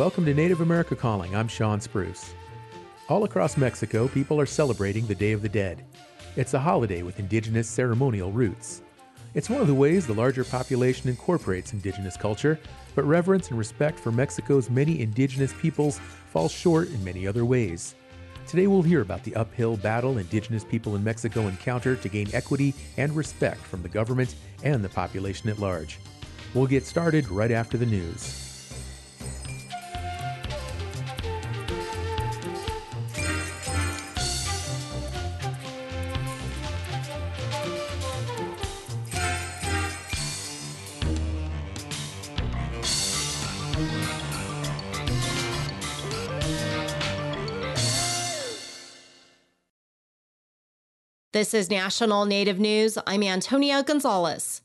Welcome to Native America Calling. I'm Shawn Spruce. All across Mexico, people are celebrating the Day of the Dead. It's a holiday with indigenous ceremonial roots. It's one of the ways the larger population incorporates indigenous culture, but reverence and respect for Mexico's many indigenous peoples falls short in many other ways. Today we'll hear about the uphill battle indigenous people in Mexico encounter to gain equity and respect from the government and the population at large. We'll get started right after the news. This is National Native News. I'm Antonia Gonzalez.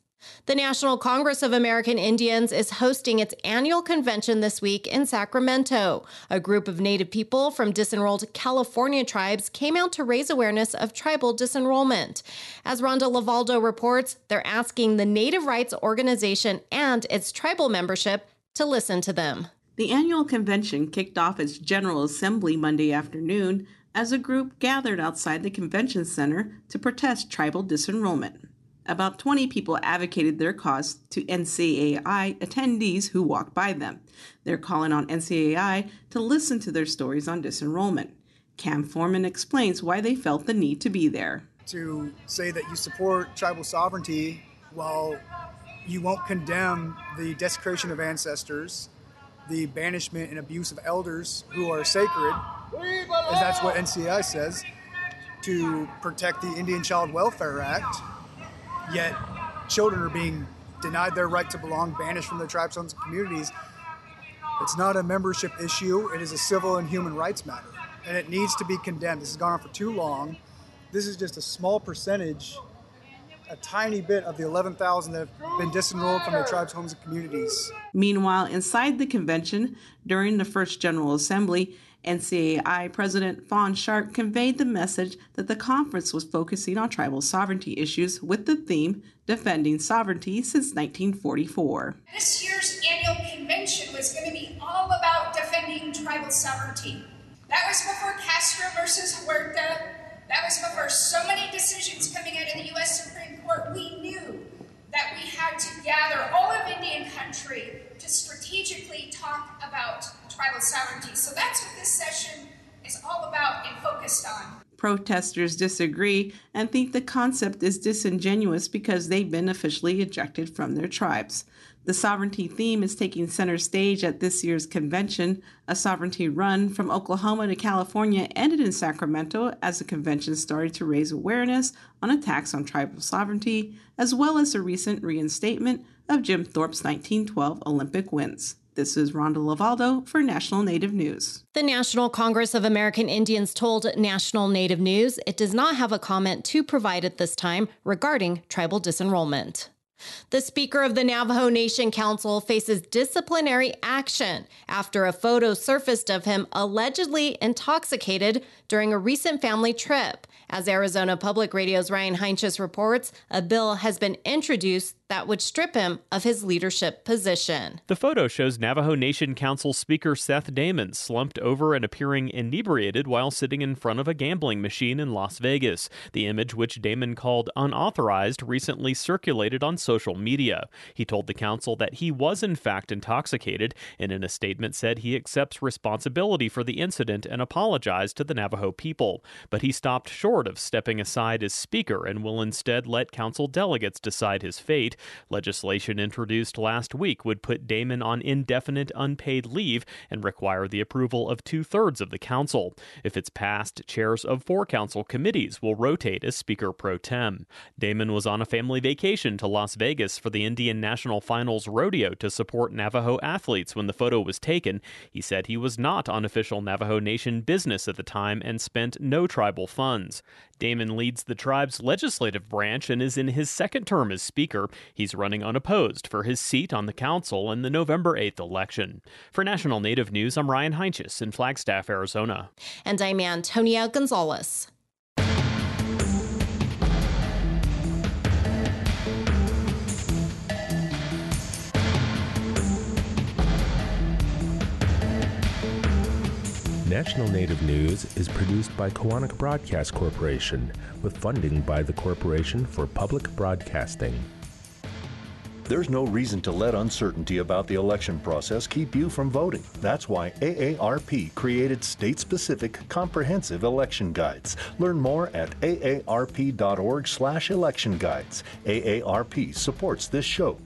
The National Congress of American Indians is hosting its annual convention this week in Sacramento. A group of Native people from disenrolled California tribes came out to raise awareness of tribal disenrollment. As Rhonda LeValdo reports, they're asking the Native Rights Organization and its tribal membership to listen to them. The annual convention kicked off its General Assembly Monday afternoon as a group gathered outside the convention center to protest tribal disenrollment. About 20 people advocated their cause to NCAI attendees who walked by them. They're calling on NCAI to listen to their stories on disenrollment. Cam Foreman explains why they felt the need to be there. To say that you support tribal sovereignty while you won't condemn the desecration of ancestors, the banishment and abuse of elders who are sacred, as that's what NCI says, to protect the Indian Child Welfare Act, yet children are being denied their right to belong, banished from their tribes, homes, and communities. It's not a membership issue, it is a civil and human rights matter, and it needs to be condemned. This has gone on for too long. This is just a small percentage a tiny bit of the 11,000 that have been disenrolled from their tribes, homes, and communities. Meanwhile, inside the convention, during the first General Assembly, NCAI President Fawn Sharp conveyed the message that the conference was focusing on tribal sovereignty issues with the theme Defending Sovereignty Since 1944. This year's annual convention was going to be all about defending tribal sovereignty. That was before Castro versus Huerta. That was before so many decisions coming out of the U.S. Supreme Court. We knew that we had to gather all of Indian country to strategically talk about tribal sovereignty. So that's what this session is all about and focused on. Protesters disagree and think the concept is disingenuous because they've been officially ejected from their tribes. The sovereignty theme is taking center stage at this year's convention. A sovereignty run from Oklahoma to California ended in Sacramento as the convention started to raise awareness on attacks on tribal sovereignty, as well as the recent reinstatement of Jim Thorpe's 1912 Olympic wins. This is Rhonda LeValdo for National Native News. The National Congress of American Indians told National Native News it does not have a comment to provide at this time regarding tribal disenrollment. The Speaker of the Navajo Nation Council faces disciplinary action after a photo surfaced of him allegedly intoxicated during a recent family trip. As Arizona Public Radio's Ryan Heinsius reports, a bill has been introduced that would strip him of his leadership position. The photo shows Navajo Nation Council Speaker Seth Damon slumped over and appearing inebriated while sitting in front of a gambling machine in Las Vegas. The image, which Damon called unauthorized, recently circulated on social media. He told the council that he was in fact intoxicated and in a statement said he accepts responsibility for the incident and apologized to the Navajo people. But he stopped short of stepping aside as speaker and will instead let council delegates decide his fate. Legislation introduced last week would put Damon on indefinite unpaid leave and require the approval of two thirds of the council. If it's passed, chairs of four council committees will rotate as Speaker pro tem. Damon was on a family vacation to Las Vegas for the Indian National Finals Rodeo to support Navajo athletes when the photo was taken. He said he was not on official Navajo Nation business at the time and spent no tribal funds. Damon leads the tribe's legislative branch and is in his second term as Speaker. He's running unopposed for his seat on the council in the November 8th election. For National Native News, I'm Ryan Heinsius in Flagstaff, Arizona. And I'm Antonia Gonzalez. National Native News is produced by Koahnic Broadcast Corporation with funding by the Corporation for Public Broadcasting. There's no reason to let uncertainty about the election process keep you from voting. That's why AARP created state specific comprehensive election guides. Learn more at aarp.org/slash election guides. AARP supports this show.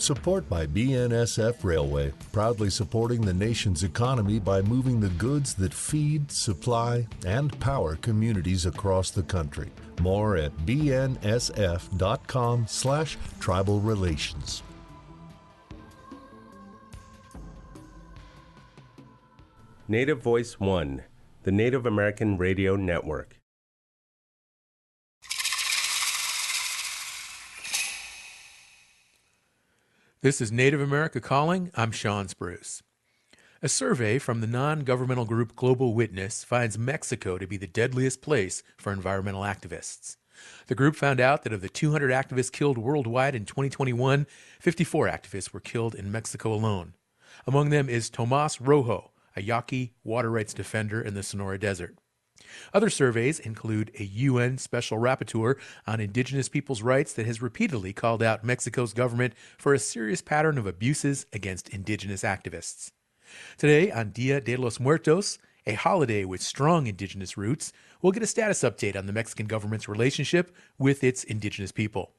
Support by BNSF Railway, proudly supporting the nation's economy by moving the goods that feed, supply, and power communities across the country. More at bnsf.com slash tribal relations. Native Voice One, the Native American Radio Network. This is Native America Calling. I'm Shawn Spruce. A survey from the non governmental group Global Witness finds Mexico to be the deadliest place for environmental activists. The group found out that of the 200 activists killed worldwide in 2021, 54 activists were killed in Mexico alone. Among them is Tomas Rojo, a Yaqui water rights defender in the Sonora Desert. Other surveys include a UN special rapporteur on indigenous peoples' rights that has repeatedly called out Mexico's government for a serious pattern of abuses against indigenous activists. Today, on Dia de los Muertos, a holiday with strong indigenous roots, we'll get a status update on the Mexican government's relationship with its indigenous people.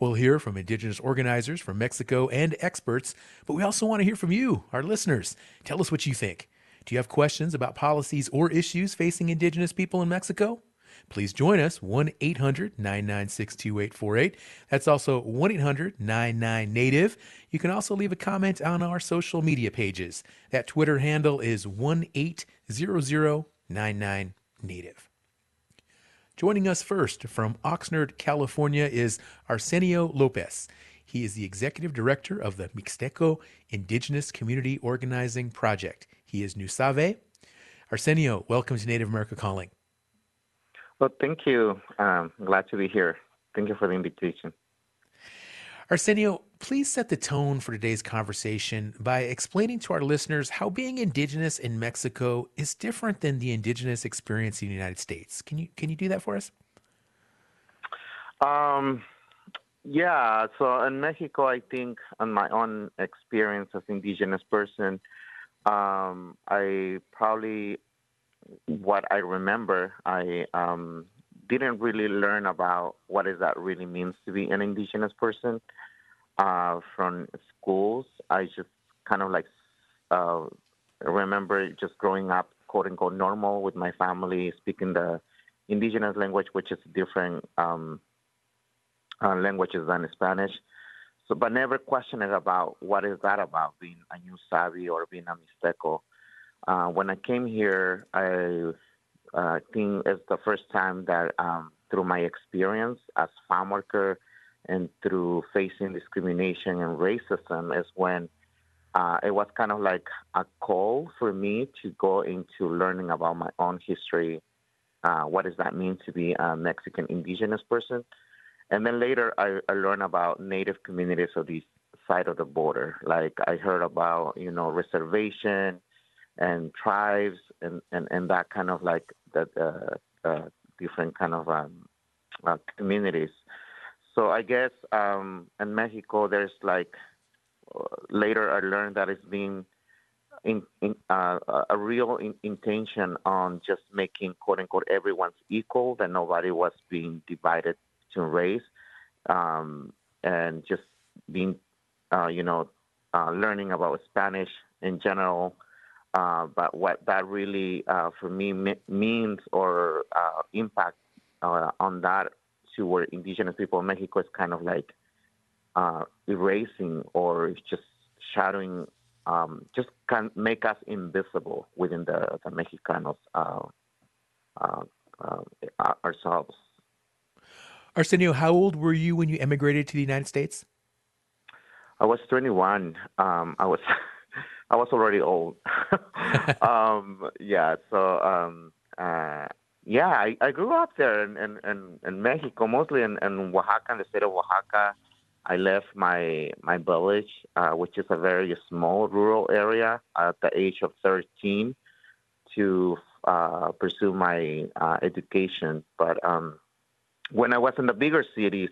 We'll hear from indigenous organizers from Mexico and experts, but we also want to hear from you, our listeners. Tell us what you think. Do you have questions about policies or issues facing indigenous people in Mexico? Please join us 1 800 996 2848. That's also 1 800 99 Native. You can also leave a comment on our social media pages. That Twitter handle is 1 800 Native. Joining us first from Oxnard, California is Arsenio Lopez. He is the executive director of the Mixteco Indigenous Community Organizing Project. He is Ñuu Savi. Arsenio, welcome to Native America Calling. Well, thank you. Um, glad to be here. Thank you for the invitation. Arsenio, please set the tone for today's conversation by explaining to our listeners how being indigenous in Mexico is different than the indigenous experience in the United States. Can you can you do that for us? Um, yeah. So in Mexico, I think on my own experience as indigenous person, um, I probably what I remember, I um, didn't really learn about what is that really means to be an indigenous person uh, from schools. I just kind of like uh, remember just growing up, quote unquote, normal with my family, speaking the indigenous language, which is different um, uh, languages than Spanish. So, but never questioning about what is that about being a Ñuu Savi or being a Mixteco. Uh, when I came here, I uh, think it's the first time that um, through my experience as farm worker and through facing discrimination and racism is when uh, it was kind of like a call for me to go into learning about my own history. Uh, what does that mean to be a Mexican indigenous person? And then later, I, I learned about native communities of this side of the border. Like I heard about, you know, reservation and tribes and, and, and that kind of like that uh, uh, different kind of um, uh, communities. So I guess um, in Mexico, there's like later I learned that it's being in, in, uh, a real in, intention on just making quote unquote everyone's equal, that nobody was being divided to race, um, and just being, uh, you know, uh, learning about Spanish in general. Uh, but what that really, uh, for me, means or uh, impact uh, on that to indigenous people in Mexico is kind of like erasing or just shadowing, um, just can make us invisible within the, the Mexicanos ourselves. Arsenio, how old were you when you emigrated to the United States? I was 21. Um, I was I was already old. um, yeah. So um, uh, yeah, I, I grew up there in, in, in, Mexico, mostly in, in Oaxaca, in the state of Oaxaca. I left my my village, uh, which is a very small rural area, at the age of 13. to uh, pursue my uh, education. But um, when I was in the bigger cities,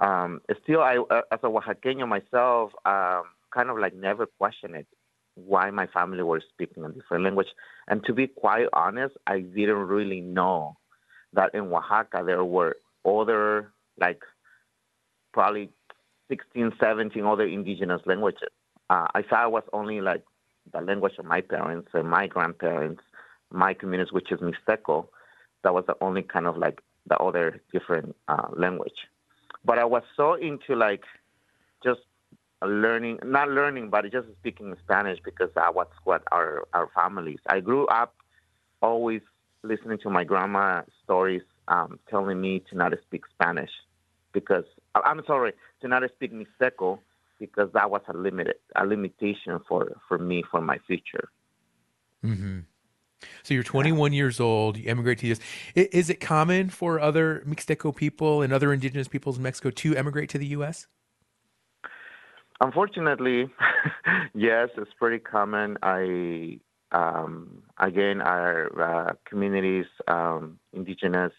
um, still, I uh, as a Oaxaqueño myself, um, kind of like never questioned it why my family were speaking a different language. And to be quite honest, I didn't really know that in Oaxaca there were other like probably 16, 17 other indigenous languages. Uh, I thought it was only like the language of my parents and my grandparents, my community, which is Mixteco. That was the only kind of like the other different uh, language. But I was so into like just learning, not learning, but just speaking Spanish because that was what our, our families. I grew up always listening to my grandma stories um, telling me to not speak Spanish because I'm sorry to not speak Mixteco because that was a limited a limitation for for me for my future. Mm-hmm. So you're 21 years old. You emigrate to the U.S. Is it common for other Mixteco people and other indigenous peoples in Mexico to emigrate to the U.S.? Unfortunately, yes, it's pretty common. I um, again, our uh, communities, um, indigenous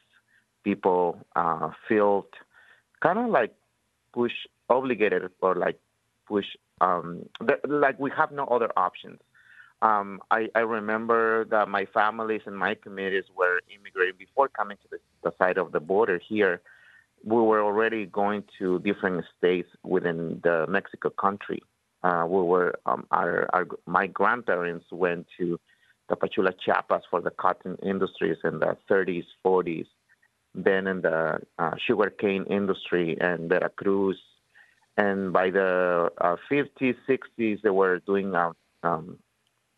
people, uh, feel kind of like push obligated or like push um, like we have no other options. Um, I, I, remember that my families and my communities were immigrating before coming to the, the side of the border here we were already going to different states within the Mexico country. Uh, we were um, our, our, my grandparents went to Tapachula, Chiapas for the cotton industries in the 30s, 40s. Then in the uh, sugarcane industry and Veracruz, and by the uh, 50s, 60s, they were doing uh, um,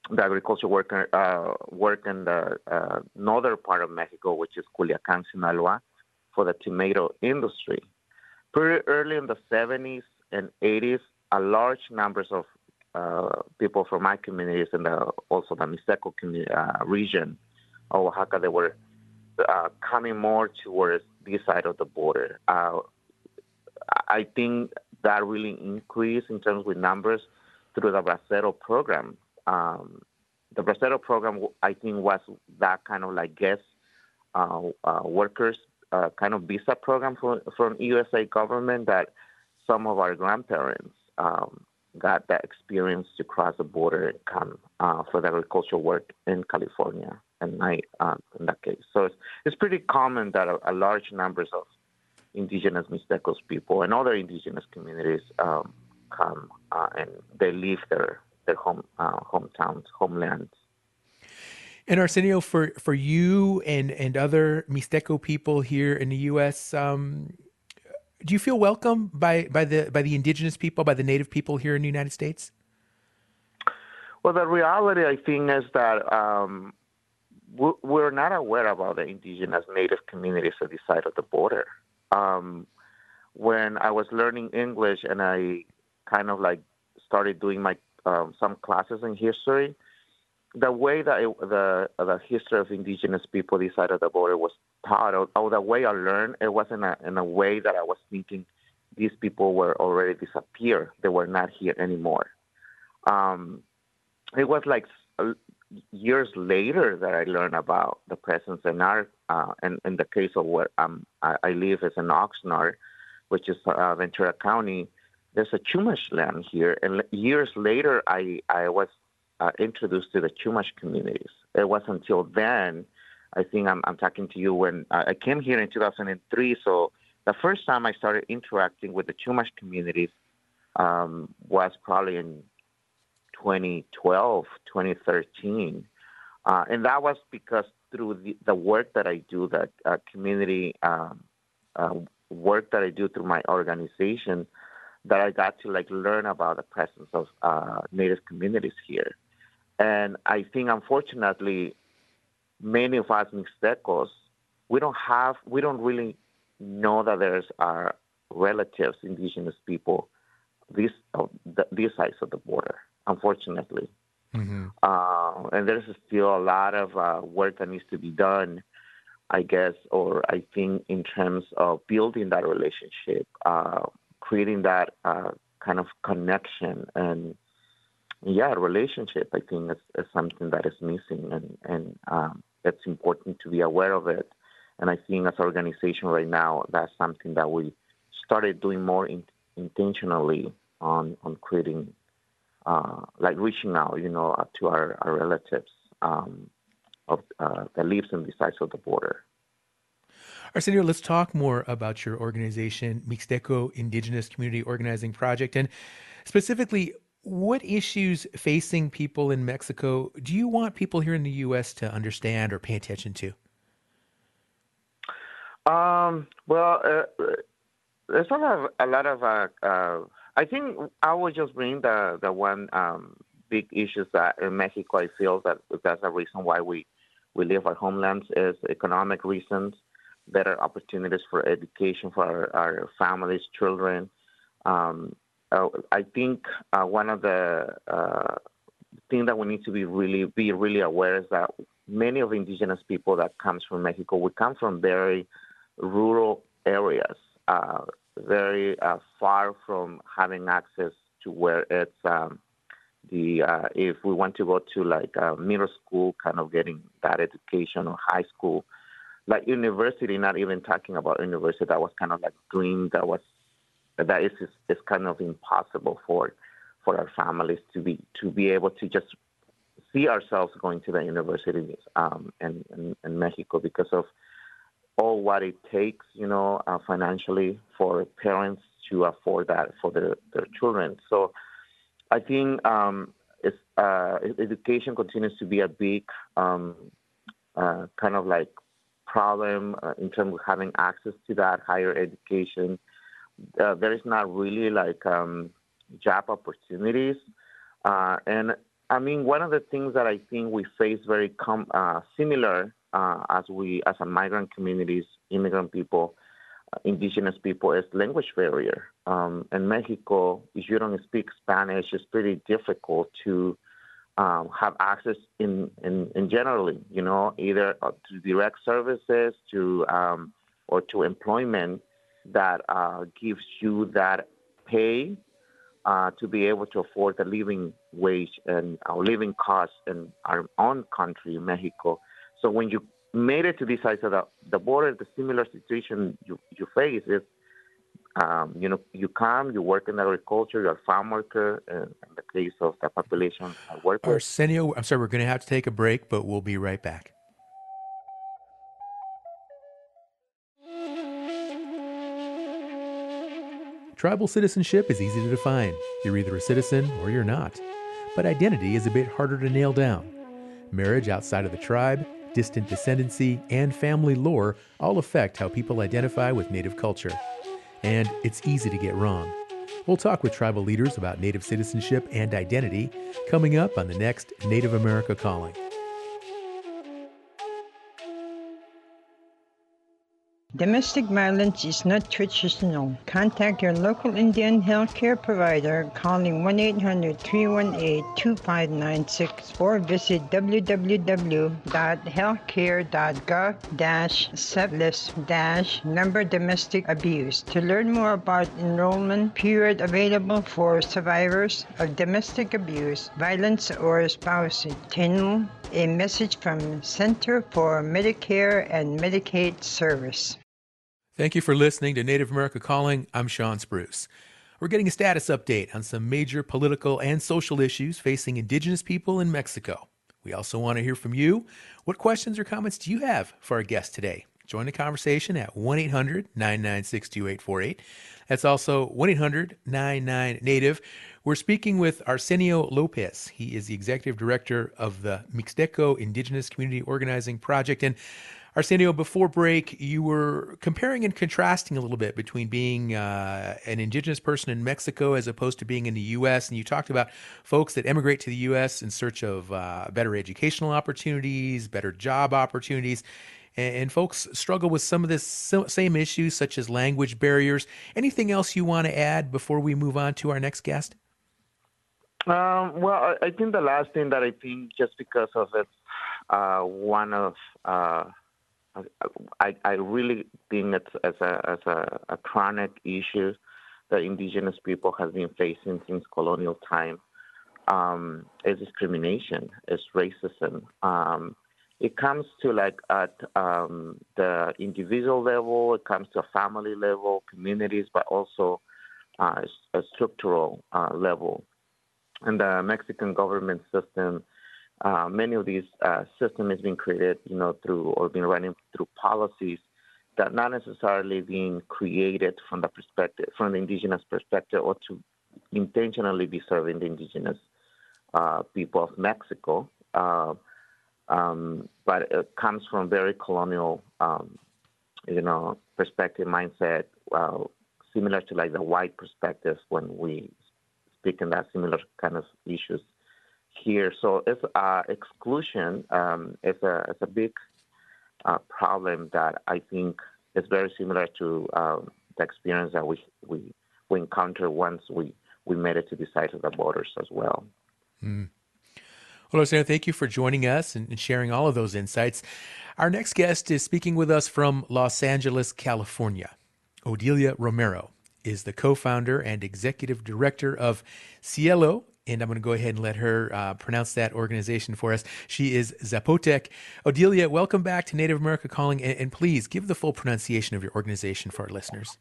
the agriculture worker uh, work in the uh, northern part of Mexico, which is Culiacan, Sinaloa for the tomato industry. Pretty early in the 70s and 80s, a large numbers of uh, people from my communities and the, also the Mixteco uh, region of Oaxaca, they were uh, coming more towards this side of the border. Uh, I think that really increased in terms with numbers through the Bracero program. Um, the Bracero program, I think, was that kind of like guest uh, uh, workers uh, kind of visa program from, from USA government that some of our grandparents um, got that experience to cross the border and come uh, for the agricultural work in California and I uh, in that case. So it's, it's pretty common that a, a large numbers of indigenous Mixtecos people and other indigenous communities um, come uh, and they leave their their home uh, hometowns, homelands and Arsenio, for for you and and other Mixteco people here in the U.S., um, do you feel welcome by by the by the indigenous people, by the native people here in the United States? Well, the reality, I think, is that um, we're not aware about the indigenous native communities at the side of the border. Um, when I was learning English and I kind of like started doing my um, some classes in history, the way that it, the the history of indigenous people this side of the border was taught, or, or the way I learned, it was in a in a way that I was thinking these people were already disappeared. They were not here anymore. Um, it was like uh, years later that I learned about the presence in our, uh, in, in the case of where um, I, I live is in Oxnard, which is uh, Ventura County. There's a Chumash land here, and years later, I I was uh, introduced to the Chumash communities. It was until then, I think I'm, I'm talking to you when uh, I came here in 2003. So the first time I started interacting with the Chumash communities um, was probably in 2012, 2013. Uh, and that was because through the, the work that I do, the uh, community um, uh, work that I do through my organization, that I got to like learn about the presence of uh, Native communities here. And I think, unfortunately, many of us Mixtecos, we don't have, we don't really know that there's our relatives, indigenous people, this uh, these sides of the border. Unfortunately, mm-hmm. uh, and there's still a lot of uh, work that needs to be done. I guess, or I think, in terms of building that relationship, uh, creating that uh, kind of connection and yeah, relationship. I think is, is something that is missing, and and um, it's important to be aware of it. And I think as an organization right now, that's something that we started doing more in, intentionally on on creating, uh, like reaching out, you know, to our, our relatives um, of uh, that lives the sides of the border. Arsenio, let's talk more about your organization, Mixteco Indigenous Community Organizing Project, and specifically, what issues facing people in Mexico do you want people here in the U.S. to understand or pay attention to? Um, well, uh, there's a lot of, a lot of uh, uh, I think I would just bring the the one um, big issues that in Mexico I feel that that's a reason why we we leave our homelands is economic reasons, better opportunities for education for our, our families, children. Um, uh, I think uh, one of the uh, things that we need to be really be really aware is that many of indigenous people that comes from Mexico, we come from very rural areas, uh, very uh, far from having access to where it's um, the uh, if we want to go to like middle school, kind of getting that education or high school, like university. Not even talking about university. That was kind of like dream that was that is is kind of impossible for for our families to be to be able to just see ourselves going to the universities um, in, in, in Mexico because of all what it takes, you know, uh, financially for parents to afford that for their, their children. So I think um, uh, education continues to be a big um, uh, kind of like problem uh, in terms of having access to that higher education. Uh, there is not really like um, job opportunities. Uh, and I mean, one of the things that I think we face very com- similar uh, as we, as a migrant communities, immigrant people, uh, indigenous people, is language barrier. Um, in Mexico, if you don't speak Spanish, it's pretty difficult to um, have access in, in, in generally, you know, either uh, to direct services to um, or to employment that uh, gives you that pay uh, to be able to afford the living wage and our living costs in our own country, Mexico. So when you made it to this side of the, the border, the similar situation you, you face is, um, you know, you come, you work in agriculture, you're a farm worker, in the case of the population I work with. Arsenio, I'm sorry, we're going to have to take a break, but we'll be right back. Tribal citizenship is easy to define. You're either a citizen or you're not. But identity is a bit harder to nail down. Marriage outside of the tribe, distant descendancy, and family lore all affect how people identify with Native culture. And it's easy to get wrong. We'll talk with tribal leaders about Native citizenship and identity coming up on the next Native America Calling. Domestic violence is not traditional. Contact your local Indian healthcare provider calling 1-800-318-2596 or visit www.healthcare.gov-setlist-number domestic abuse to learn more about enrollment period available for survivors of domestic abuse, violence, or spouse tenure. A message from Center for Medicare and Medicaid Service. Thank you for listening to Native America Calling. I'm Shawn Spruce. We're getting a status update on some major political and social issues facing indigenous people in Mexico. We also want to hear from you. What questions or comments do you have for our guest today? Join the conversation at 1 800 996 2848. That's also 1 800 99 Native. We're speaking with Arsenio Lopez. He is the executive director of the Mixteco Indigenous Community Organizing Project. And Arsenio, before break, you were comparing and contrasting a little bit between being uh, an indigenous person in Mexico as opposed to being in the U.S. And you talked about folks that emigrate to the U.S. in search of uh, better educational opportunities, better job opportunities. And, and folks struggle with some of the same issues, such as language barriers. Anything else you want to add before we move on to our next guest? Um, well, I think the last thing that I think, just because of it, uh, one of uh, I, I really think it's as a as a, a chronic issue that indigenous people have been facing since colonial time. um, is discrimination, is racism. Um, it comes to like at um, the individual level, it comes to a family level, communities, but also uh, a structural uh, level. And the Mexican government system, uh, many of these uh, systems has been created, you know, through or been running through policies that not necessarily being created from the perspective, from the indigenous perspective, or to intentionally be serving the indigenous uh, people of Mexico. Uh, um, but it comes from very colonial, um, you know, perspective mindset, uh, similar to like the white perspective when we speak in that similar kind of issues here. So it's uh, exclusion um, is a it's a big uh, problem that I think is very similar to um, the experience that we we we encounter once we we made it to the side of the borders as well. Mm. Well, Rosario, thank you for joining us and sharing all of those insights. Our next guest is speaking with us from Los Angeles, California. Odilia Romero is the co founder and executive director of Cielo. And I'm going to go ahead and let her uh, pronounce that organization for us. She is Zapotec. Odilia, welcome back to Native America Calling. And, and please give the full pronunciation of your organization for our listeners.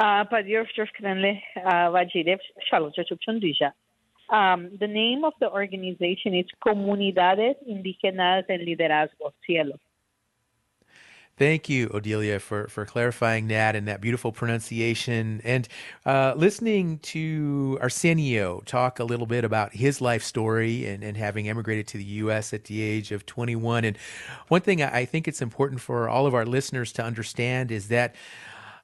Uh, um, the name of the organization is Comunidades Indígenas en Liderazgo, Cielo. Thank you, Odilia, for, for clarifying that and that beautiful pronunciation. And uh, listening to Arsenio talk a little bit about his life story and, and having emigrated to the U.S. at the age of 21. And one thing I think it's important for all of our listeners to understand is that,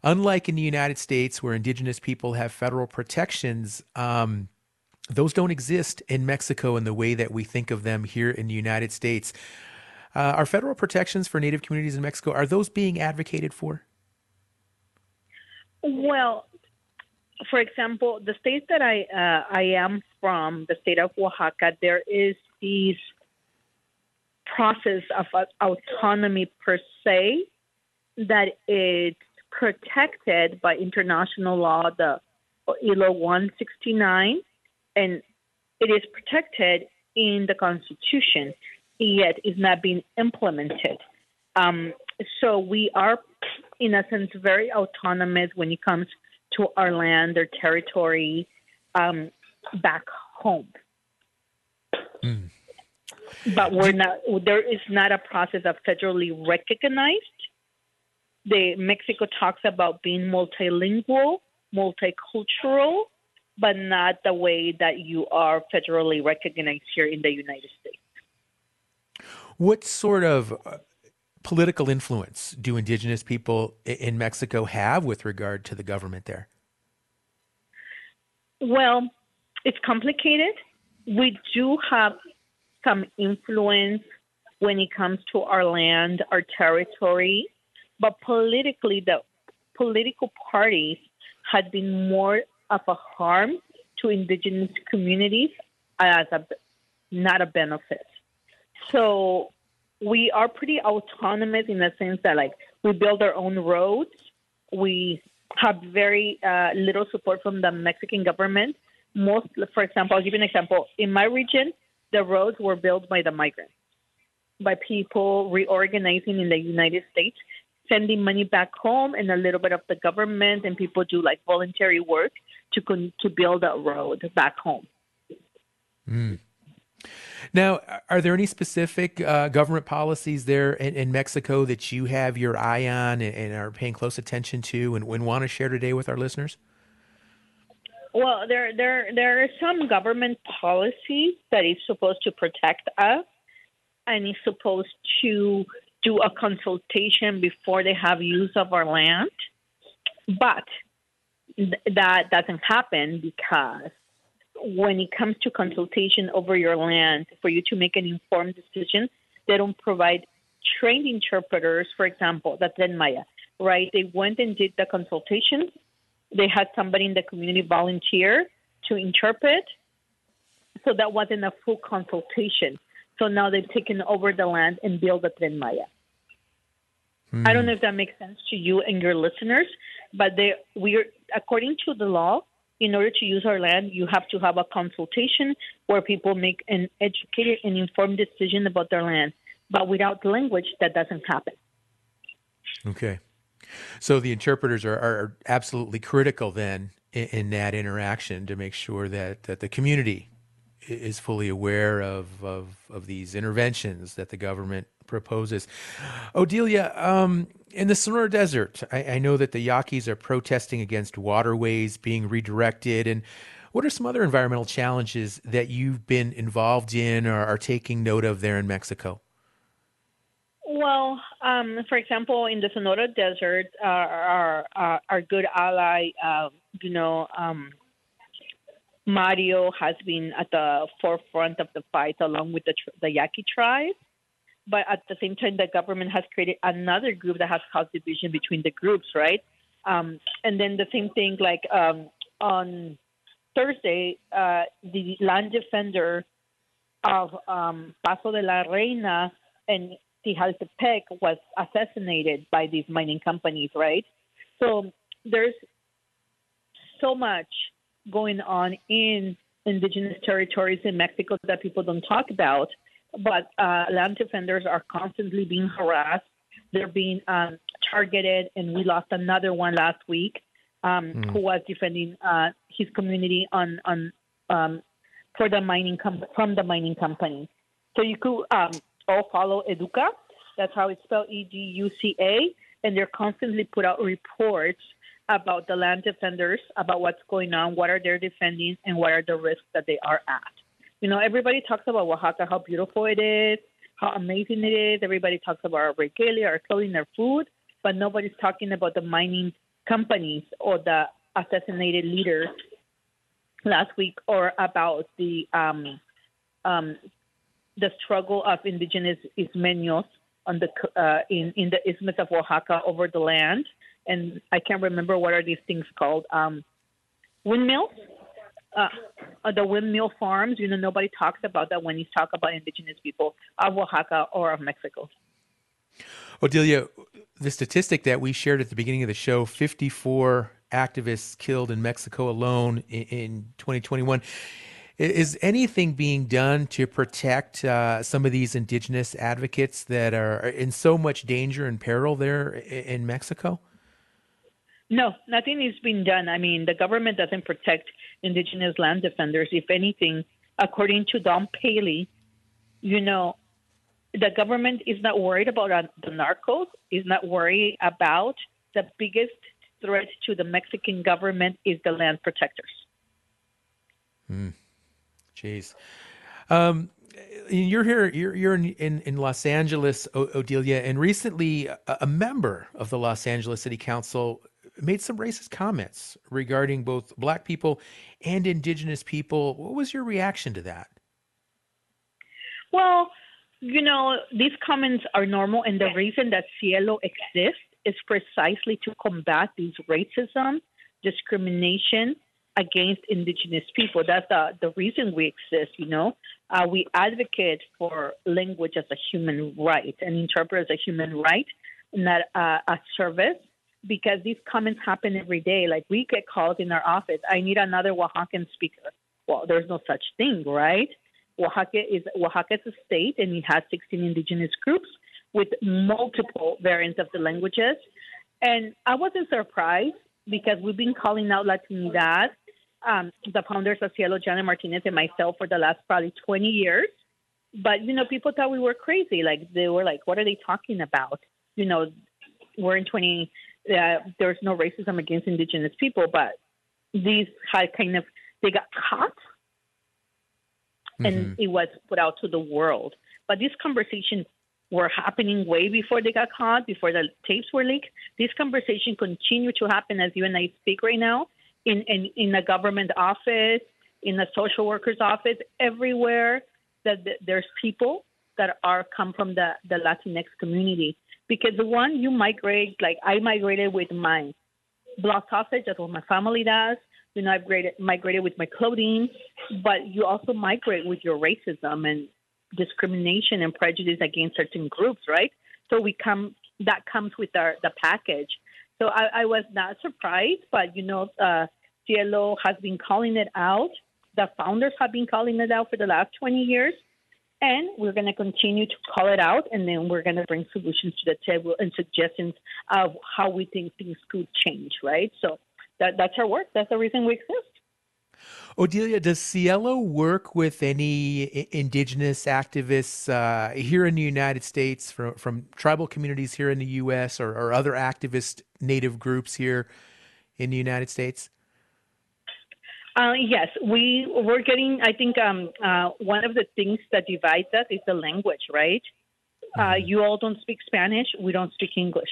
unlike in the United States, where indigenous people have federal protections, um, those don't exist in Mexico in the way that we think of them here in the United States. Uh, are federal protections for Native communities in Mexico are those being advocated for? Well, for example, the state that I uh, I am from, the state of Oaxaca, there is this process of autonomy per se that it's protected by international law, the ILO 169, and it is protected in the Constitution, yet is not being implemented. Um, so we are, in a sense, very autonomous when it comes to our land or territory um, back home. Mm. But we're not. There is not a process of federally recognized. The Mexico talks about being multilingual, multicultural, but not the way that you are federally recognized here in the United States. What sort of uh, political influence do indigenous people in Mexico have with regard to the government there? Well, it's complicated. We do have some influence when it comes to our land, our territory, but politically, the political parties had been more of a harm to indigenous communities as a not a benefit. So we are pretty autonomous in the sense that like we build our own roads. We have very uh, little support from the Mexican government. Most, for example, I'll give you an example. In my region, the roads were built by the migrants, by people reorganizing in the United States sending money back home and a little bit of the government and people do like voluntary work to con- to build a road back home. Mm. Now, are there any specific uh, government policies there in, in, Mexico that you have your eye on and, and are paying close attention to and, and, want to share today with our listeners? Well, there there there are some government policies that is supposed to protect us and is supposed to do a consultation before they have use of our land. But th- that doesn't happen because when it comes to consultation over your land, for you to make an informed decision, they don't provide trained interpreters, for example, the Tren Maya, right? They went and did the consultation. They had somebody in the community volunteer to interpret. So that wasn't a full consultation. So now they've taken over the land and built the Tren Maya. Hmm. I don't know if that makes sense to you and your listeners, but they we are according to the law, in order to use our land, you have to have a consultation where people make an educated and informed decision about their land. But without language, that doesn't happen. Okay. So the interpreters are, are absolutely critical then in, in, that interaction to make sure that, that the community is fully aware of, of, of these interventions that the government proposes. Odilia, um, in the Sonora Desert, I, I, know that the Yaquis are protesting against waterways being redirected. And what are some other environmental challenges that you've been involved in or are taking note of there in Mexico? Well, um, for example, in the Sonora Desert, uh, our, our, our good ally, uh, you know, um, Mario has been at the forefront of the fight along with the, the Yaqui tribe. But at the same time, the government has created another group that has caused division between the groups, right? Um, and then the same thing, like um, on Thursday, uh, the land defender of um, Paso de la Reina and Tijaltepec was assassinated by these mining companies, right? So there's so much going on in indigenous territories in Mexico that people don't talk about. But uh, land defenders are constantly being harassed. They're being um, targeted, and we lost another one last week um, mm. who was defending uh, his community on on um, for the mining com- from the mining company. So you could um, all follow Educa. That's how it's spelled, E G U C A, and they're constantly put out reports about the land defenders, about what's going on, what are they defending, and what are the risks that they are at. You know, everybody talks about Oaxaca, how beautiful it is, how amazing it is. Everybody talks about our regalia, our clothing, our food, but nobody's talking about the mining companies or the assassinated leaders last week, or about the um, um, the struggle of indigenous Ismeños on the uh, in in the Isthmus of Oaxaca over the land and I can't remember what are these things called. Um, windmills, uh, the windmill farms. You know, nobody talks about that when you talk about indigenous people of Oaxaca or of Mexico. Odelia, the statistic that we shared at the beginning of the show 54 activists killed in Mexico alone in, in 2021. Is anything being done to protect uh, some of these indigenous advocates that are in so much danger and peril there in Mexico? No, nothing is being done. I mean, the government doesn't protect indigenous land defenders. If anything, according to Dawn Paley, you know, the government is not worried about uh, the narcos, is not worried about the biggest threat to the Mexican government is the land protectors. Hmm. Jeez. Um, you're here. You're you're in, in, in Los Angeles, Odilia, and recently a, a, member of the Los Angeles City Council made some racist comments regarding both black people and indigenous people. What was your reaction to that? Well, you know, these comments are normal, and the reason that Cielo exists is precisely to combat these racism, discrimination against indigenous people. That's the, the reason we exist, you know. Uh, we advocate for language as a human right and interpret as a human right, not uh, a service because these comments happen every day. Like we get calls in our office, I need another Oaxacan speaker. Well, there's no such thing, right? Oaxaca is Oaxaca is a state, and it has 16 indigenous groups with multiple variants of the languages. And I wasn't surprised because we've been calling out Latinidad, um, the founders of Cielo, Janet Martinez, and myself for the last probably 20 years. But you know, people thought we were crazy. Like they were like, "What are they talking about?" You know, we're in 20 uh, there's no racism against indigenous people, but these had kind of they got caught mm-hmm. and it was put out to the world. But these conversations were happening way before they got caught, before the tapes were leaked. These conversations continue to happen as you and I speak right now in, in, in a government office, in a social worker's office, everywhere that there's people that are come from the, the Latinx community because the one you migrate, like I migrated with my block sausage, that's what my family does. You know, I've migrated, with my clothing, but you also migrate with your racism and discrimination and prejudice against certain groups, right? So we come, that comes with our the package. So I, I was not surprised, but you know, uh, Cielo has been calling it out. The founders have been calling it out for the last 20 years. And we're going to continue to call it out, and then we're going to bring solutions to the table and suggestions of how we think things could change, right? So that, that's our work. That's the reason we exist. Odilia, does Cielo work with any indigenous activists uh, here in the United States, from, from tribal communities here in the U.S., or, or other activist native groups here in the United States? Uh, yes, we we're getting. I think um, uh, one of the things that divides us is the language, right? Uh, mm-hmm. you all don't speak Spanish. We don't speak English,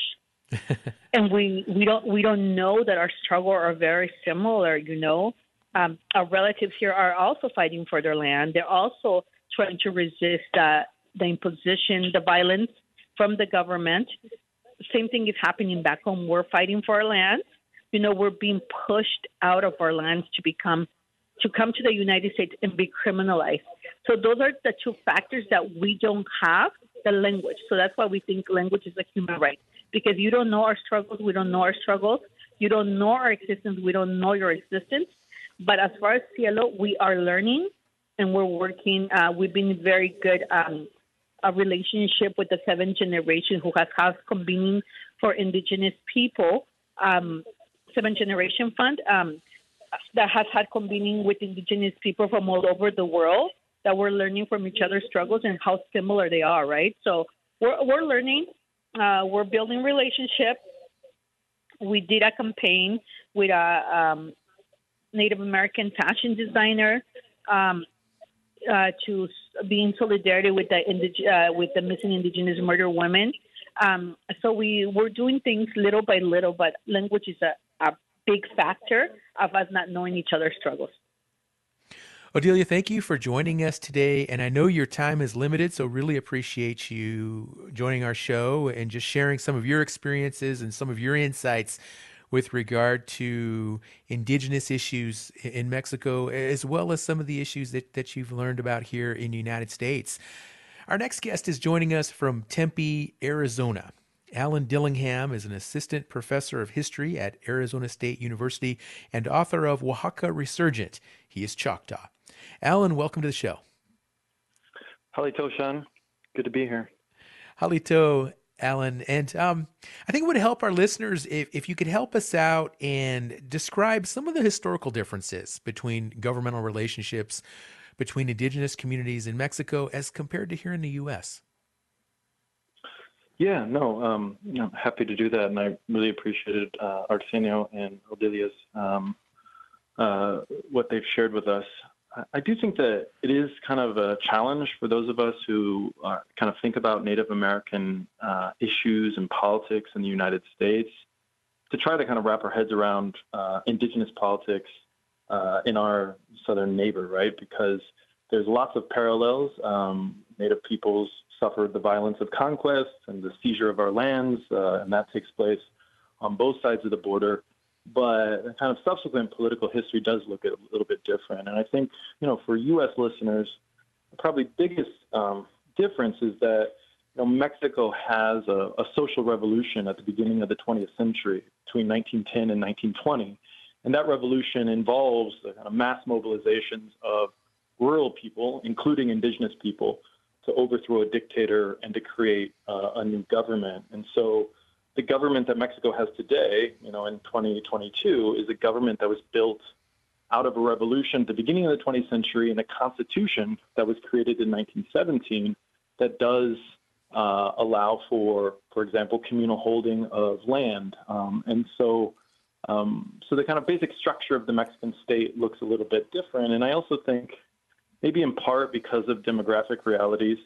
and we we don't we don't know that our struggle are very similar. You know, um, our relatives here are also fighting for their land. They're also trying to resist uh, the imposition, the violence from the government. Same thing is happening back home. We're fighting for our land you know, we're being pushed out of our lands to become to come to the United States and be criminalized. So those are the two factors that we don't have, the language. So that's why we think language is a human right. Because you don't know our struggles, we don't know our struggles. You don't know our existence, we don't know your existence. But as far as Cielo, we are learning and we're working. Uh, we've been very good um, a relationship with the seventh generation who has house convening for indigenous people. Um, Seven Generation Fund um, that has had convening with indigenous people from all over the world that we're learning from each other's struggles and how similar they are, right? So we're, we're learning, uh, we're building relationships. We did a campaign with a um, Native American fashion designer um, uh, to be in solidarity with the indig- uh, with the missing indigenous murder women. Um, so we were doing things little by little, but language is a, a big factor of us not knowing each other's struggles. Odilia, thank you for joining us today. And I know your time is limited, so really appreciate you joining our show and just sharing some of your experiences and some of your insights with regard to indigenous issues in Mexico, as well as some of the issues that, that you've learned about here in the United States. Our next guest is joining us from Tempe, Arizona. Alan Dillingham is an assistant professor of history at Arizona State University and author of Oaxaca Resurgent. He is Choctaw. Alan, welcome to the show. Halito, Shawn. Good to be here. Halito, Alan. And um, I think it would help our listeners if, if you could help us out and describe some of the historical differences between governmental relationships between indigenous communities in Mexico as compared to here in the U.S. Yeah, no, um, know, happy to do that, and I really appreciated uh, Arsenio and Odilia's um, uh, what they've shared with us. I do think that it is kind of a challenge for those of us who are, kind of think about Native American uh, issues and politics in the United States to try to kind of wrap our heads around uh, indigenous politics uh, in our southern neighbor, right? Because there's lots of parallels. Um, Native peoples suffered the violence of conquest and the seizure of our lands, uh, and that takes place on both sides of the border. But the kind of subsequent political history does look a little bit different. And I think, you know, for U.S. listeners, probably biggest um, difference is that you know, Mexico has a, a, social revolution at the beginning of the 20th century, between 1910 and 1920. And that revolution involves the kind of mass mobilizations of rural people, including indigenous people, to overthrow a dictator and to create uh, a new government. And so the government that Mexico has today, you know, in 2022, is a government that was built out of a revolution at the beginning of the 20th century and a constitution that was created in 1917 that does uh, allow for, for example, communal holding of land. Um, and so, um, so the kind of basic structure of the Mexican state looks a little bit different. And I also think maybe in part because of demographic realities,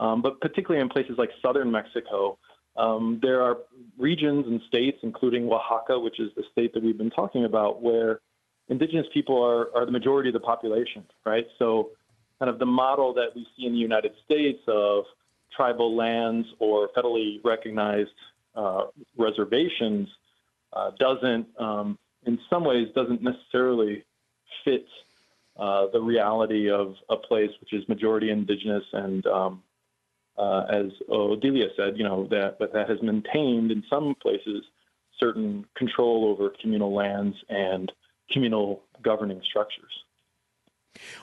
um, but particularly in places like southern Mexico, um, there are regions and states, including Oaxaca, which is the state that we've been talking about, where indigenous people are, are the majority of the population, right? So, kind of the model that we see in the United States of tribal lands or federally recognized uh, reservations uh, doesn't, um, in some ways, doesn't necessarily fit uh, the reality of a place which is majority indigenous and um, uh, as Odilia said, you know that but that has maintained in some places certain control over communal lands and communal governing structures.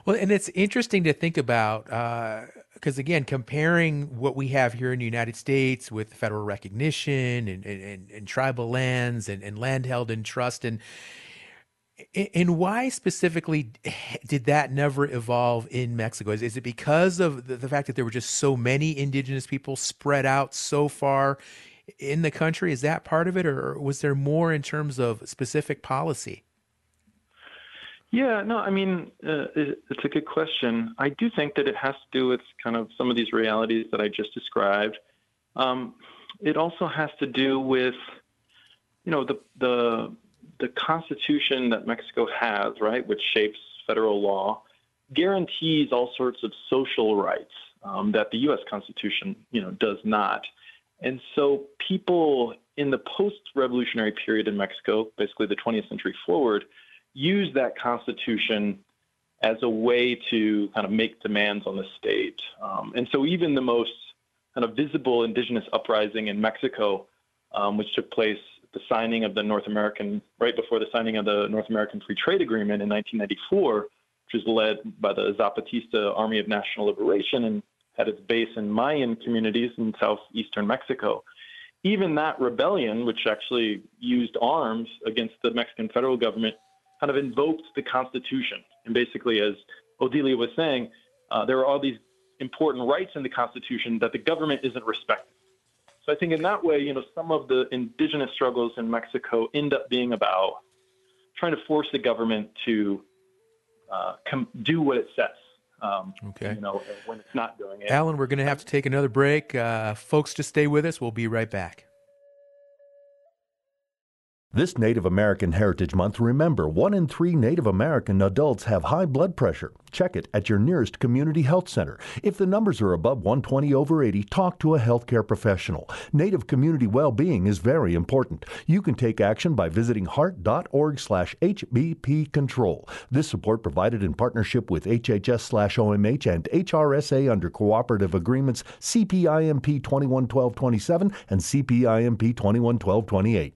Well, and it's interesting to think about because, uh, again, comparing what we have here in the United States with federal recognition and, and, and tribal lands and, and land held in trust and and why specifically did that never evolve in Mexico? Is, is it because of the, the, fact that there were just so many indigenous people spread out so far in the country? Is that part of it, or was there more in terms of specific policy? Yeah, no, I mean, uh, it, it's a good question. I do think that it has to do with kind of some of these realities that I just described. Um, it also has to do with, you know, the the the constitution that Mexico has, right, which shapes federal law, guarantees all sorts of social rights um, that the U.S. Constitution, you know, does not. And so people in the post-revolutionary period in Mexico, basically the 20th century forward, use that constitution as a way to kind of make demands on the state. Um, and so even the most kind of visible indigenous uprising in Mexico, um, which took place the signing of the North American, right before the signing of the North American Free Trade Agreement in 1994, which was led by the Zapatista Army of National Liberation and had its base in Mayan communities in southeastern Mexico. Even that rebellion, which actually used arms against the Mexican federal government, kind of invoked the Constitution. And basically, as Odilia was saying, uh, there are all these important rights in the Constitution that the government isn't respecting. So I think in that way, you know, some of the indigenous struggles in Mexico end up being about trying to force the government to uh, com- do what it says. Um, okay. You know, when it's not doing it. Alan, we're going to have to take another break. Uh, folks, just stay with us. We'll be right back. This Native American Heritage Month, remember one in three Native American adults have high blood pressure. Check it at your nearest community health center. If the numbers are above 120 over 80, talk to a healthcare professional. Native community well-being is very important. You can take action by visiting heart.org/hbp control. This support provided in partnership with HHS/OMH and HRSA under cooperative agreements CPIMP 211227 and CPIMP 211228.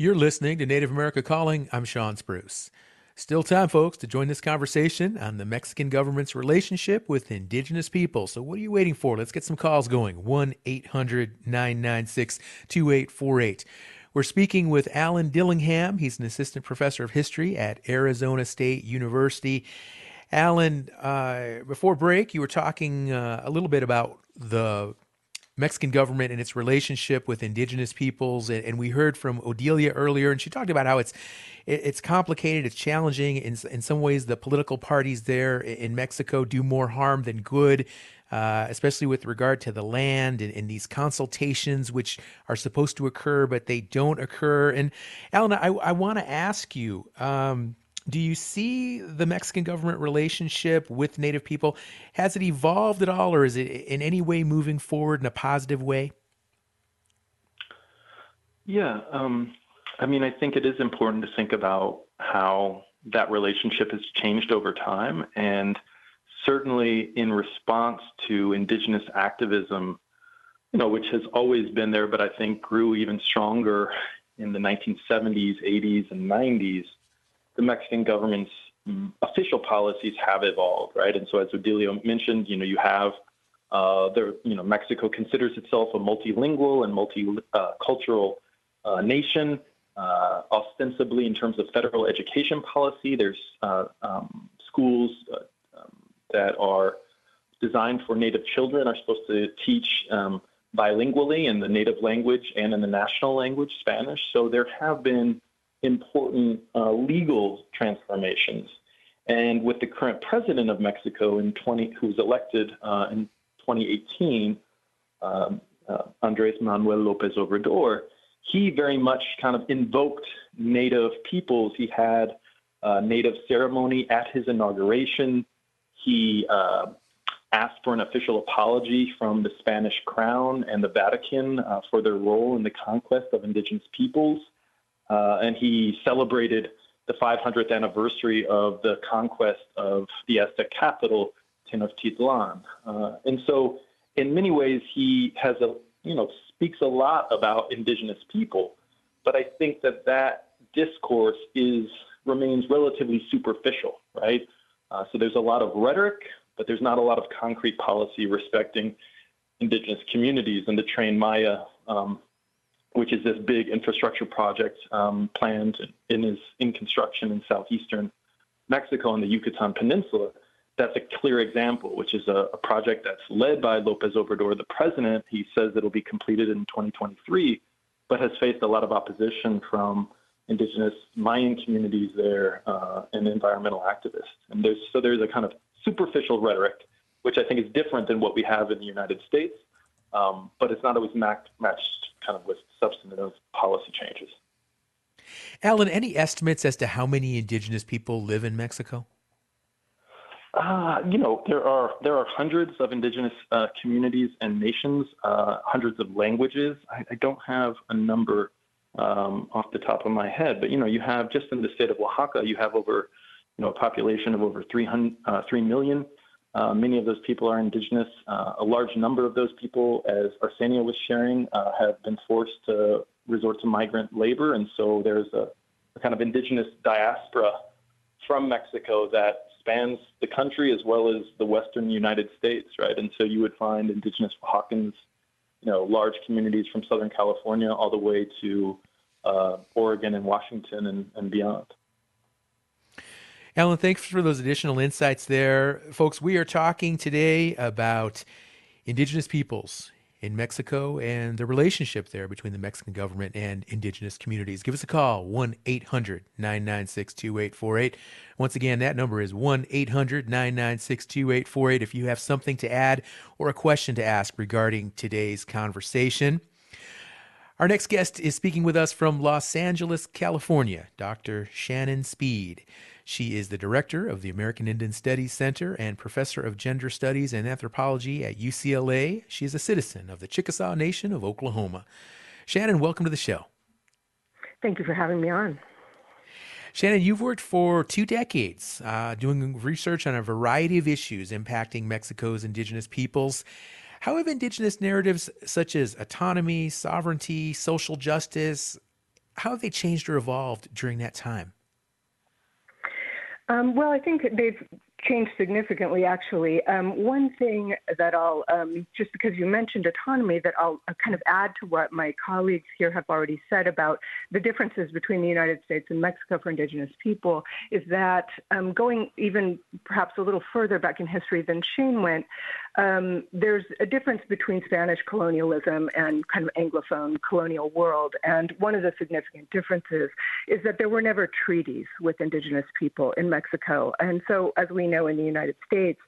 You're listening to Native America Calling. I'm Shawn Spruce. Still time, folks, to join this conversation on the Mexican government's relationship with indigenous people. So, what are you waiting for? Let's get some calls going. 1 800 996 2848. We're speaking with Alan Dillingham. He's an assistant professor of history at Arizona State University. Alan, uh, before break, you were talking uh, a little bit about the Mexican government and its relationship with indigenous peoples. And, and, we heard from Odilia earlier, and she talked about how it's it, it's complicated, it's challenging. In, in some ways, the political parties there in Mexico do more harm than good. Uh, especially with regard to the land and, and, these consultations, which are supposed to occur, but they don't occur. And Alan, I, I want to ask you, um, do you see the Mexican government relationship with Native people? Has it evolved at all, or is it in any way moving forward in a positive way? Yeah, um, I mean, I think it is important to think about how that relationship has changed over time. And certainly in response to indigenous activism, you know, which has always been there, but I think grew even stronger in the 1970s, 80s, and 90s the Mexican government's official policies have evolved, right? And so, as Odilia mentioned, you know, you have uh, there, you know, Mexico considers itself a multilingual and multicultural uh, uh, nation. Uh, ostensibly, in terms of federal education policy, there's uh, um, schools uh, um, that are designed for Native children are supposed to teach um, bilingually in the native language and in the national language, Spanish. So there have been important uh, legal transformations. And with the current president of Mexico in 20, who was elected uh, in 2018, um, uh, Andres Manuel Lopez Obrador, he very much kind of invoked native peoples. He had a native ceremony at his inauguration. He uh, asked for an official apology from the Spanish crown and the Vatican uh, for their role in the conquest of indigenous peoples and he celebrated the 500th anniversary of the conquest of the Aztec capital, Tenochtitlan. Uh, and so, in many ways, he has a you know speaks a lot about indigenous people, but I think that that discourse is remains relatively superficial, right? Uh, so there's a lot of rhetoric, but there's not a lot of concrete policy respecting indigenous communities. And the Tren Maya, um, which is this big infrastructure project um, planned and is in construction in southeastern Mexico and the Yucatan Peninsula, that's a clear example, which is a, a, project that's led by Lopez Obrador, the president. He says it'll be completed in 2023, but has faced a lot of opposition from indigenous Mayan communities there uh, and environmental activists. And there's, so there's a kind of superficial rhetoric, which I think is different than what we have in the United States, um, but it's not always matched kind of with substantive policy changes. Alan, any estimates as to how many indigenous people live in Mexico? Uh, you know, there are there are hundreds of indigenous uh, communities and nations, uh, hundreds of languages. I, I, don't have a number um, off the top of my head, but you know, you have just in the state of Oaxaca, you have over, you know, a population of over 300, uh, 3 million. Uh, many of those people are indigenous. Uh, a large number of those people, as Arsenio was sharing, have been forced to resort to migrant labor, and so there's a, a kind of indigenous diaspora from Mexico that spans the country as well as the western United States, right? And so you would find indigenous Oaxacans, you know, large communities from Southern California all the way to uh, Oregon and Washington and, and beyond. Alan, thanks for those additional insights there. Folks, we are talking today about indigenous peoples in Mexico and the relationship there between the Mexican government and indigenous communities. Give us a call, 1 800 996 2848. Once again, that number is 1 800 996 2848 if you have something to add or a question to ask regarding today's conversation. Our next guest is speaking with us from Los Angeles, California, Dr. Shannon Speed. She is the director of the American Indian Studies Center and professor of gender studies and anthropology at UCLA. She is a citizen of the Chickasaw Nation of Oklahoma. Shannon, welcome to the show. Thank you for having me on. Shannon, you've worked for two decades uh, doing research on a variety of issues impacting Mexico's indigenous peoples. How have indigenous narratives such as autonomy, sovereignty, social justice, how have they changed or evolved during that time? Um, well, I think they've changed significantly, actually. Um, one thing that I'll, um, just because you mentioned autonomy, that I'll uh, kind of add to what my colleagues here have already said about the differences between the United States and Mexico for Indigenous people is that um, going even perhaps a little further back in history than Shane went, um, there's a difference between Spanish colonialism and kind of Anglophone colonial world. And one of the significant differences is that there were never treaties with Indigenous people in Mexico. And so, as we know in the United States,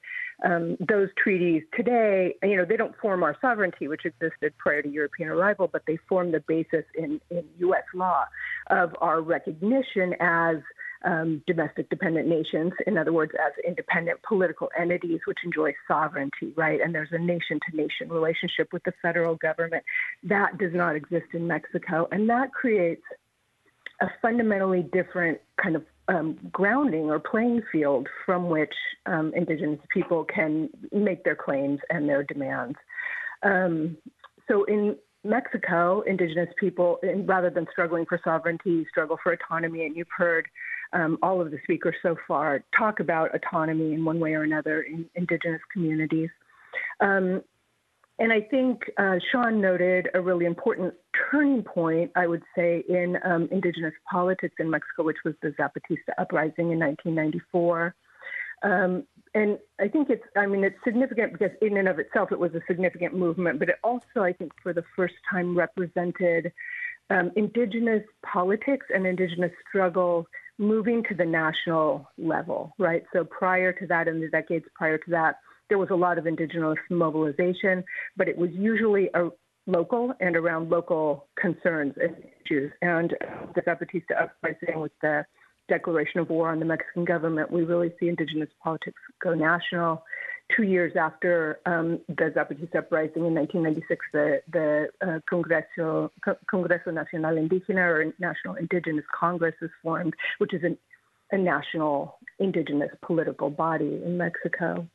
um, those treaties today, you know, they don't form our sovereignty, which existed prior to European arrival, but they form the basis in, in U.S. law of our recognition as um, domestic dependent nations, in other words, as independent political entities which enjoy sovereignty, right? And there's a nation to nation relationship with the federal government. That does not exist in Mexico. And that creates a fundamentally different kind of um, grounding or playing field from which um, indigenous people can make their claims and their demands. Um, so in Mexico, indigenous people, rather than struggling for sovereignty, struggle for autonomy. And you've heard um, all of the speakers so far talk about autonomy in one way or another in indigenous communities. Um, and I think uh, Sean noted a really important turning point, I would say, in um, indigenous politics in Mexico, which was the Zapatista uprising in 1994. Um, and I think it's, I mean, it's significant because in and of itself it was a significant movement, but it also, I think, for the first time represented um, indigenous politics and indigenous struggle moving to the national level, right? So prior to that, in the decades prior to that, there was a lot of indigenous mobilization, but it was usually a local and around local concerns and issues. And the Zapatista uprising with the declaration of war on the Mexican government, we really see indigenous politics go national. Two years after um, the Zapatista uprising in 1996, the, the uh, Congreso, Congreso Nacional Indígena, or National Indigenous Congress, is formed, which is an, a national indigenous political body in Mexico.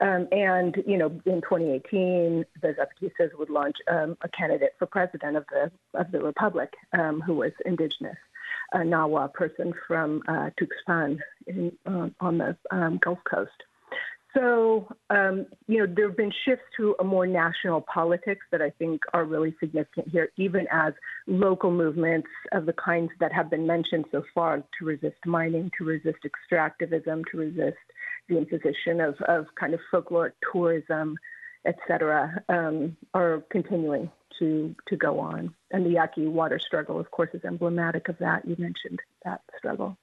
Um, and you know, in 2018, the Zapatistas would launch um, a candidate for president of the of the republic um, who was indigenous. a Nahua person from uh, Tuxpan in, uh, on the um, Gulf Coast. So, um, you know, there have been shifts to a more national politics that I think are really significant here, even as local movements of the kinds that have been mentioned so far to resist mining, to resist extractivism, to resist the imposition of, of kind of folkloric tourism, et cetera, um, are continuing to, to go on. And the Yaqui water struggle, of course, is emblematic of that. You mentioned that struggle.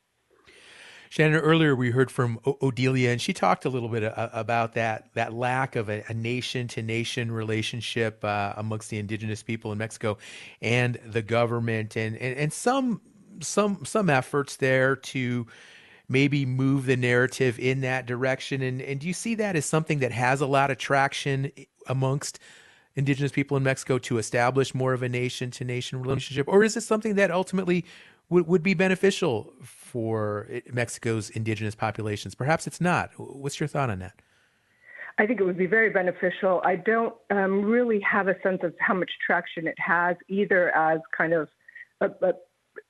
Shannon, earlier we heard from o- Odilia, and she talked a little bit a- uh, about that that lack of a, nation to nation relationship uh, amongst the indigenous people in Mexico and the government, and, and and some some some efforts there to maybe move the narrative in that direction. And and do you see that as something that has a lot of traction amongst indigenous people in Mexico to establish more of a nation to nation relationship, or is it something that ultimately would, would be beneficial for Mexico's indigenous populations. Perhaps it's not. What's your thought on that? I think it would be very beneficial. I don't um, really have a sense of how much traction it has, either as kind of a, a,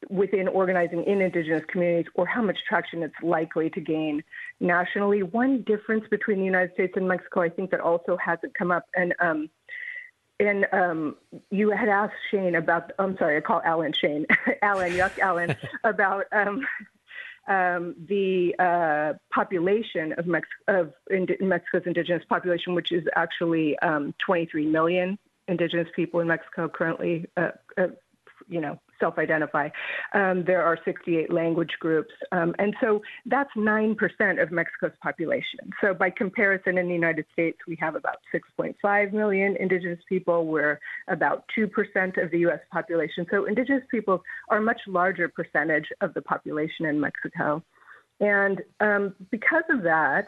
within organizing in indigenous communities or how much traction it's likely to gain nationally. One difference between the United States and Mexico, I think, that also hasn't come up, and um, and um, you had asked Shane about, I'm sorry, I call Alan Shane, Alan, yuck, Alan, about um, um, the uh, population of, Mex- of Mexico's indigenous population, which is actually um, 23 million indigenous people in Mexico currently, uh, uh, you know, self-identify. Um, there are 68 language groups, um, and so that's nine percent of Mexico's population. So by comparison, in the United States, we have about 6.5 million indigenous people. We're about two percent of the U.S. population. So indigenous people are a much larger percentage of the population in Mexico, and um, because of that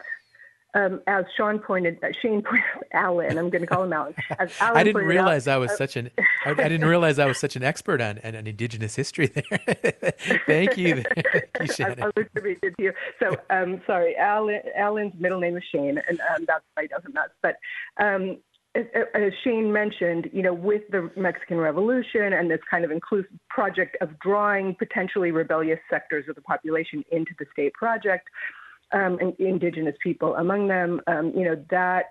um, as Sean pointed, uh, Shane pointed, Alan, I'm going to call him Alan. As Alan I didn't realize out, I was uh, such an, I, I, didn't realize I was such an expert on, on, on indigenous history there. Thank you. Thank you Shannon. I, I attributed to you. So, um, sorry, Alan, Alan's middle name is Shane, and um, that's why he doesn't nuts. But um, as, as, Shane mentioned, you know, with the Mexican Revolution and this kind of inclusive project of drawing potentially rebellious sectors of the population into the state project, um, indigenous people among them, um, you know, that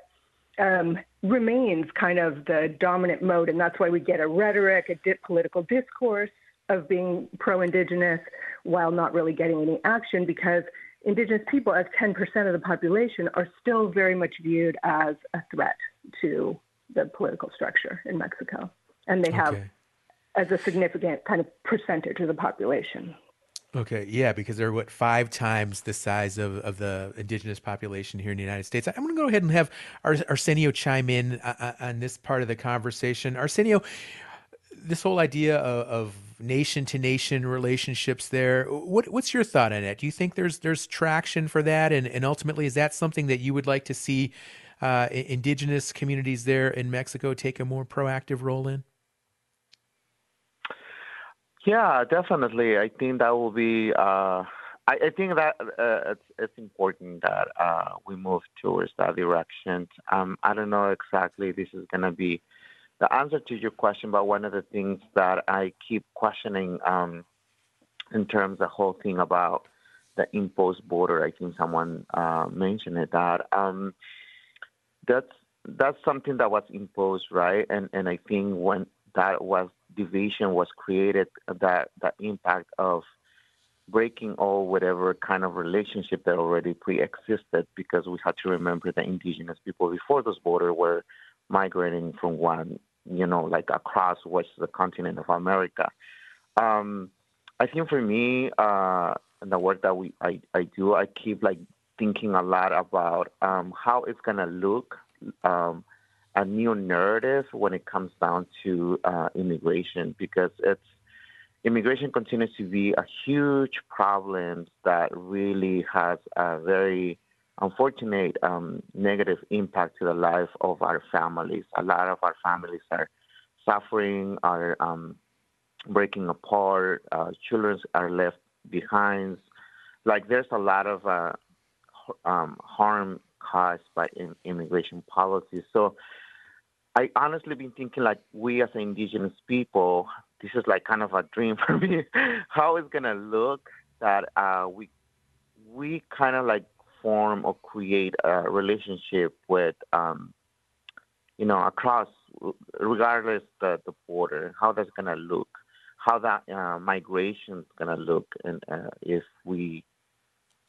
um, remains kind of the dominant mode. And that's why we get a rhetoric, a di- political discourse of being pro indigenous while not really getting any action because indigenous people, as 10% of the population, are still very much viewed as a threat to the political structure in Mexico. And they have as a significant kind of percentage of the population. Okay, yeah, because they're what five times the size of, of the indigenous population here in the United States. I'm going to go ahead and have Arsenio chime in uh, uh, on this part of the conversation. Arsenio, this whole idea of, nation to nation relationships there, what, what's your thought on it? Do you think there's there's traction for that, and, and ultimately is that something that you would like to see uh, indigenous communities there in Mexico take a more proactive role in? Yeah, definitely. I think that will be. Uh, I, I, think that uh, it's, it's important that uh, we move towards that direction. Um, I don't know exactly this is going to be the answer to your question, but one of the things that I keep questioning um, in terms of the whole thing about the imposed border, I think someone uh, mentioned it that um, that's that's something that was imposed, right? And and I think when that was division was created, that that impact of breaking all whatever kind of relationship that already pre-existed, because we had to remember that indigenous people before this border were migrating from one, you know, like across what's the continent of America. Um, I think for me, uh, the work that we I, I do, I keep like thinking a lot about um, how it's gonna look um, a new narrative when it comes down to uh, immigration because it's immigration continues to be a huge problem that really has a very unfortunate um, negative impact to the life of our families. A lot of our families are suffering, are um, breaking apart, uh, children are left behind. Like there's a lot of uh, um, harm caused by in, immigration policies. So I honestly been thinking like we as indigenous people this is like kind of a dream for me. how it's gonna look that uh, we we kind of like form or create a relationship with um, you know across regardless the the border how that's gonna look how that uh, migration is gonna look and uh, if we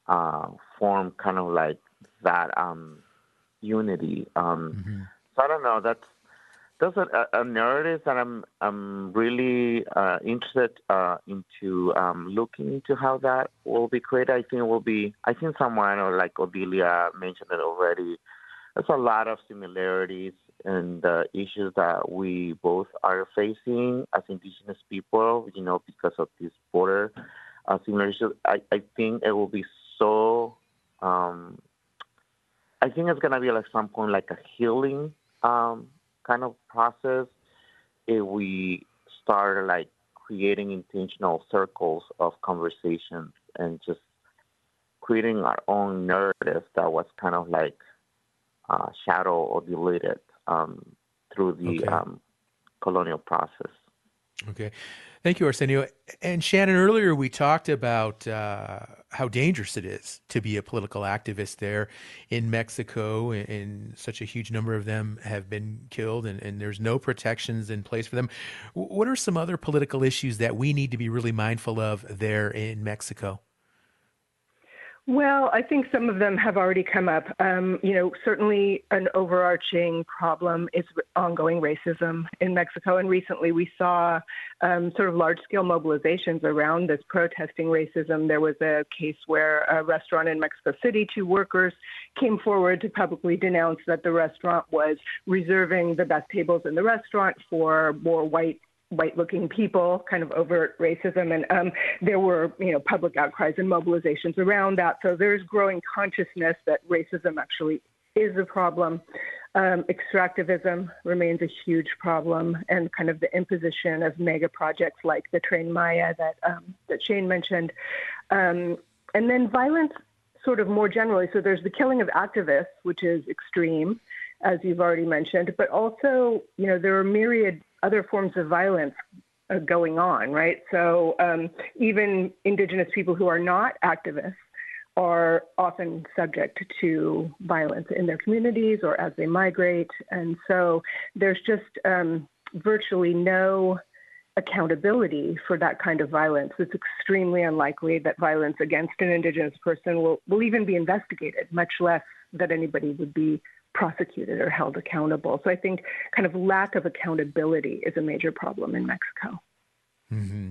uh, form kind of like that um, unity um, mm-hmm. So I don't know that's that's a, a, narrative that I'm I'm really uh, interested uh, into um, looking into how that will be created. I think it will be. I think someone or like Odilia mentioned it already. There's a lot of similarities in the issues that we both are facing as Indigenous people. You know, because of this border uh, similar issues. I, I think it will be so. Um, I think it's gonna be like some point like a healing. Um, kind of process if we start like creating intentional circles of conversations and just creating our own narrative that was kind of like uh, shadow or deleted um, through the okay. um, colonial process. Okay. Thank you, Arsenio. And Shannon, earlier we talked about uh, how dangerous it is to be a political activist there in Mexico, and, such a huge number of them have been killed, and, and there's no protections in place for them. What are some other political issues that we need to be really mindful of there in Mexico? Well, I think some of them have already come up. Um, you know, certainly an overarching problem is ongoing racism in Mexico. And recently we saw um, sort of large scale mobilizations around this protesting racism. There was a case where a restaurant in Mexico City, two workers came forward to publicly denounce that the restaurant was reserving the best tables in the restaurant for more white white looking people, kind of overt racism. And um, there were, you know, public outcries and mobilizations around that. So there's growing consciousness that racism actually is a problem. Um, extractivism remains a huge problem, and kind of the imposition of mega projects like the Tren Maya that um, that Shane mentioned, um, and then violence, sort of more generally. So there's the killing of activists, which is extreme, as you've already mentioned, but also, you know, there are myriad other forms of violence going on, right? So um, even Indigenous people who are not activists are often subject to violence in their communities or as they migrate. And so there's just um, virtually no accountability for that kind of violence. It's extremely unlikely that violence against an Indigenous person will, will even be investigated, much less that anybody would be prosecuted or held accountable. So I think kind of lack of accountability is a major problem in Mexico. Mm-hmm.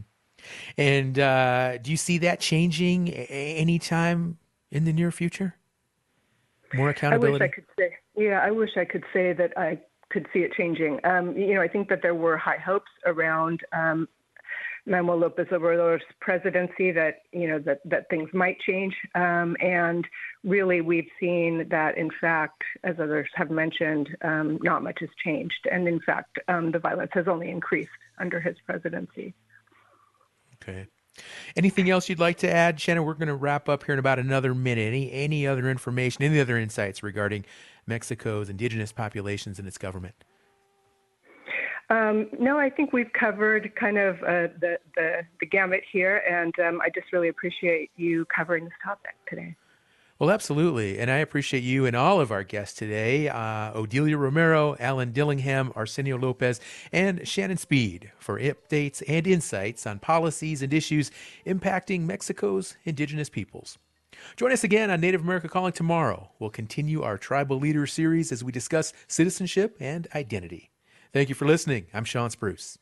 And uh, do you see that changing anytime in the near future? More accountability. I wish I could say. Yeah, I wish I could say that I could see it changing. Um, you know, I think that there were high hopes around um, Manuel Lopez Obrador's presidency that you know that that things might change, um, and really we've seen that in fact, as others have mentioned, um, not much has changed, and in fact, um, the violence has only increased under his presidency. Okay. Anything else you'd like to add, Shannon? We're going to wrap up here in about another minute. Any any other information, any other insights regarding Mexico's indigenous populations and its government? Um, no, I think we've covered kind of uh, the, the, the gamut here, and um, I just really appreciate you covering this topic today. Well, absolutely. And I appreciate you and all of our guests today uh, Odilia Romero, Alan Dillingham, Arsenio Lopez, and Shannon Speed for updates and insights on policies and issues impacting Mexico's indigenous peoples. Join us again on Native America Calling tomorrow. We'll continue our Tribal Leader series as we discuss citizenship and identity. Thank you for listening. I'm Shawn Spruce.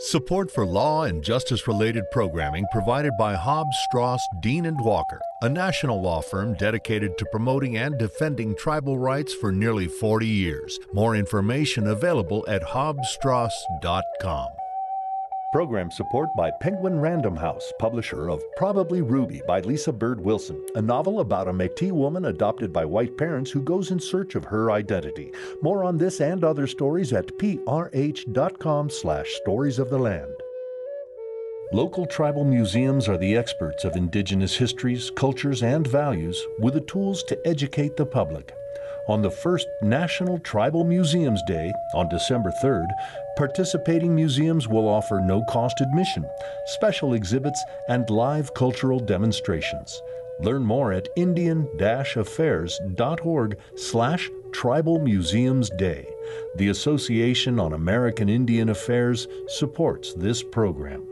Support for law and justice related programming provided by Hobbs, Strauss, Dean, and Walker, a national law firm dedicated to promoting and defending tribal rights for nearly 40 years. More information available at hobbsstrauss.com. Program support by Penguin Random House, publisher of Probably Ruby by Lisa Bird Wilson, a novel about a Metis woman adopted by white parents who goes in search of her identity. More on this and other stories at prh.com slash stories of the land. Local tribal museums are the experts of indigenous histories, cultures, and values with the tools to educate the public. On the first National Tribal Museums Day on December 3rd, participating museums will offer no cost admission, special exhibits, and live cultural demonstrations. Learn more at indian-affairs.org slash Tribal Museums Day. The Association on American Indian Affairs supports this program.